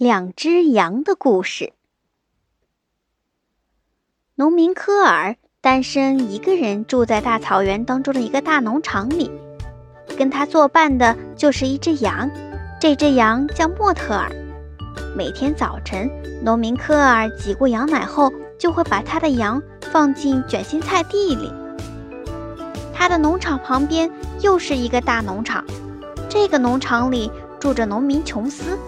两只羊的故事。农民科尔单身一个人住在大草原当中的一个大农场里，跟他作伴的就是一只羊，这只羊叫莫特尔。每天早晨，农民科尔挤过羊奶后，就会把他的羊放进卷心菜地里。他的农场旁边又是一个大农场，这个农场里住着农民琼斯。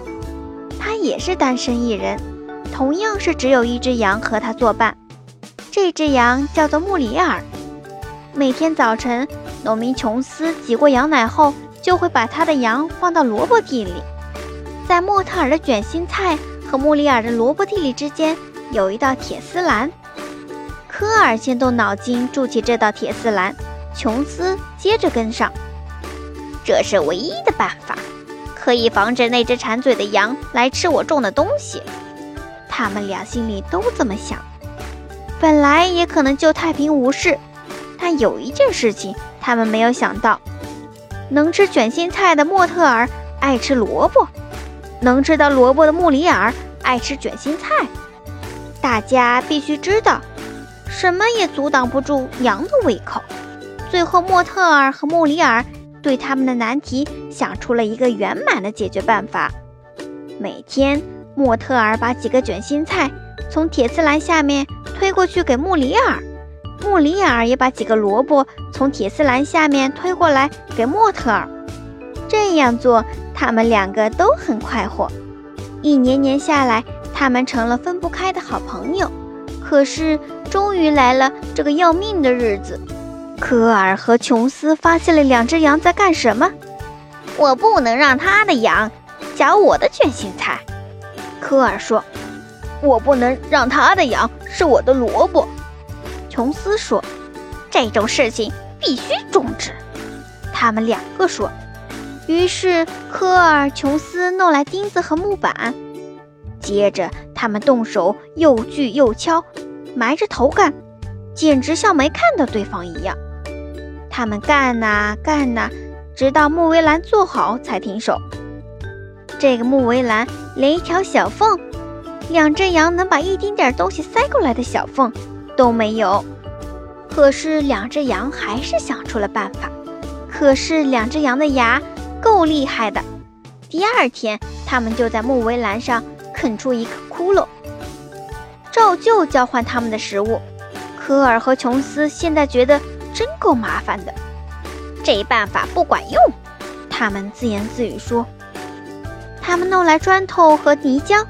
也是单身一人，同样是只有一只羊和他作伴。这只羊叫做穆里尔。每天早晨，农民琼斯挤过羊奶后，就会把他的羊放到萝卜地里。在莫特尔的卷心菜和穆里尔的萝卜地里之间，有一道铁丝栏。科尔先动脑筋筑起这道铁丝栏，琼斯接着跟上。这是唯一的办法。可以防止那只馋嘴的羊来吃我种的东西。他们俩心里都这么想。本来也可能就太平无事，但有一件事情他们没有想到：能吃卷心菜的莫特尔爱吃萝卜，能吃到萝卜的穆里尔爱吃卷心菜。大家必须知道，什么也阻挡不住羊的胃口。最后，莫特尔和穆里尔。对他们的难题想出了一个圆满的解决办法。每天，莫特尔把几个卷心菜从铁丝栏下面推过去给穆里尔，穆里尔也把几个萝卜从铁丝栏下面推过来给莫特尔。这样做，他们两个都很快活。一年年下来，他们成了分不开的好朋友。可是，终于来了这个要命的日子。科尔和琼斯发现了两只羊在干什么。我不能让他的羊嚼我的卷心菜，科尔说。我不能让他的羊吃我的萝卜，琼斯说。这种事情必须终止，他们两个说。于是科尔、琼斯弄来钉子和木板，接着他们动手又锯又敲，埋着头干，简直像没看到对方一样。他们干呐干呐，直到木围栏做好才停手。这个木围栏连一条小缝，两只羊能把一丁点东西塞过来的小缝都没有。可是两只羊还是想出了办法。可是两只羊的牙够厉害的。第二天，他们就在木围栏上啃出一个窟窿，照旧交换他们的食物。科尔和琼斯现在觉得。够麻烦的，这办法不管用。他们自言自语说：“他们弄来砖头和泥浆，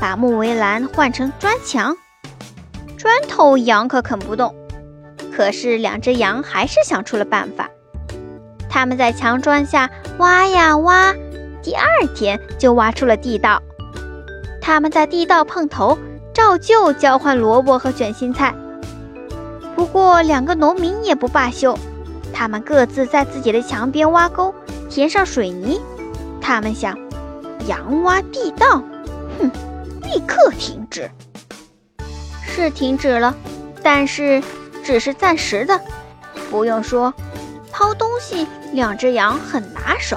把木围栏换成砖墙。砖头羊可啃不动，可是两只羊还是想出了办法。他们在墙砖下挖呀挖，第二天就挖出了地道。他们在地道碰头，照旧交换萝卜和卷心菜。”不过，两个农民也不罢休，他们各自在自己的墙边挖沟，填上水泥。他们想，羊挖地道，哼，立刻停止。是停止了，但是只是暂时的。不用说，抛东西，两只羊很拿手，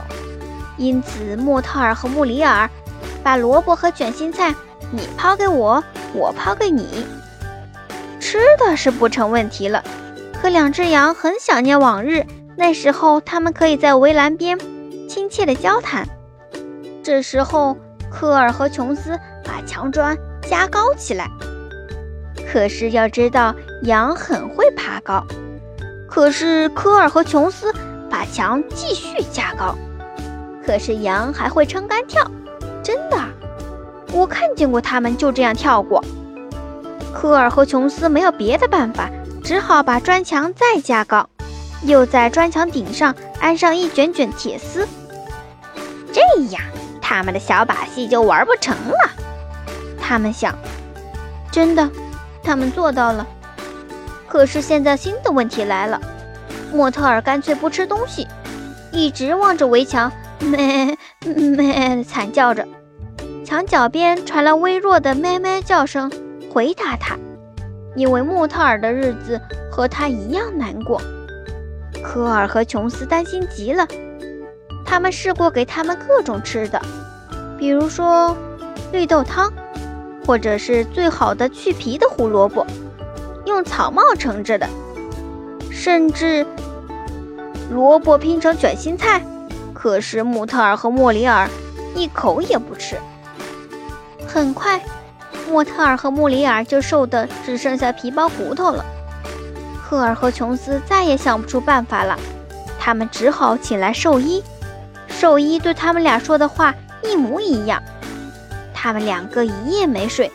因此莫特尔和穆里尔把萝卜和卷心菜，你抛给我，我抛给你。吃的是不成问题了，可两只羊很想念往日，那时候他们可以在围栏边亲切的交谈。这时候，科尔和琼斯把墙砖加高起来。可是要知道，羊很会爬高。可是科尔和琼斯把墙继续加高。可是羊还会撑杆跳，真的，我看见过他们就这样跳过。科尔和琼斯没有别的办法，只好把砖墙再加高，又在砖墙顶上安上一卷卷铁丝。这样，他们的小把戏就玩不成了。他们想，真的，他们做到了。可是现在新的问题来了：莫特尔干脆不吃东西，一直望着围墙，咩咩惨叫着。墙角边传来微弱的咩咩叫声。回答他，因为穆特尔的日子和他一样难过。科尔和琼斯担心极了，他们试过给他们各种吃的，比如说绿豆汤，或者是最好的去皮的胡萝卜，用草帽盛着的，甚至萝卜拼成卷心菜。可是穆特尔和莫里尔一口也不吃。很快，莫特尔和穆里尔就瘦得只剩下皮包骨头了。赫尔和琼斯再也想不出办法了，他们只好请来兽医。兽医对他们俩说的话一模一样。他们两个一夜没睡。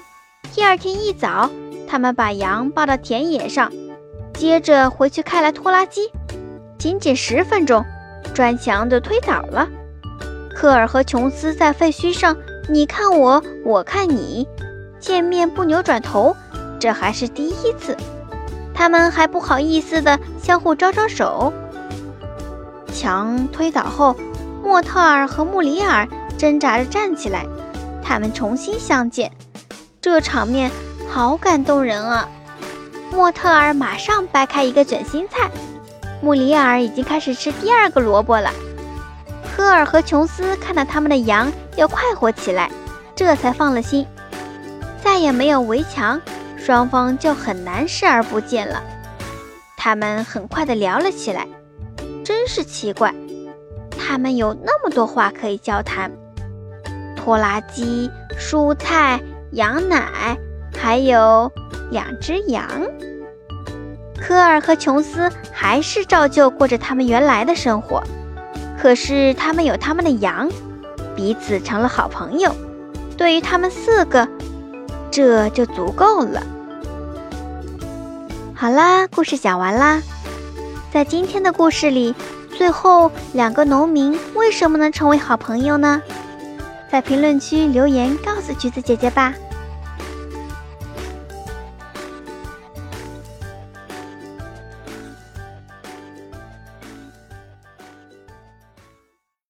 第二天一早，他们把羊抱到田野上，接着回去开来拖拉机，仅仅十分钟。砖墙就推倒了，赫尔和琼斯在废墟上，你看我，我看你，见面不扭转头，这还是第一次。他们还不好意思地相互招招手。墙推倒后，莫特尔和穆里尔挣扎着站起来，他们重新相见，这场面好感动人啊！莫特尔马上掰开一个卷心菜。穆里尔已经开始吃第二个萝卜了。科尔和琼斯看到他们的羊要快活起来，这才放了心。再也没有围墙，双方就很难视而不见了。他们很快地聊了起来，真是奇怪，他们有那么多话可以交谈：拖拉机、蔬菜、羊奶，还有两只羊。科尔和琼斯还是照旧过着他们原来的生活，可是他们有他们的羊，彼此成了好朋友。对于他们四个，这就足够了。好啦，故事讲完啦。在今天的故事里，最后两个农民为什么能成为好朋友呢？在评论区留言告诉橘子姐姐吧。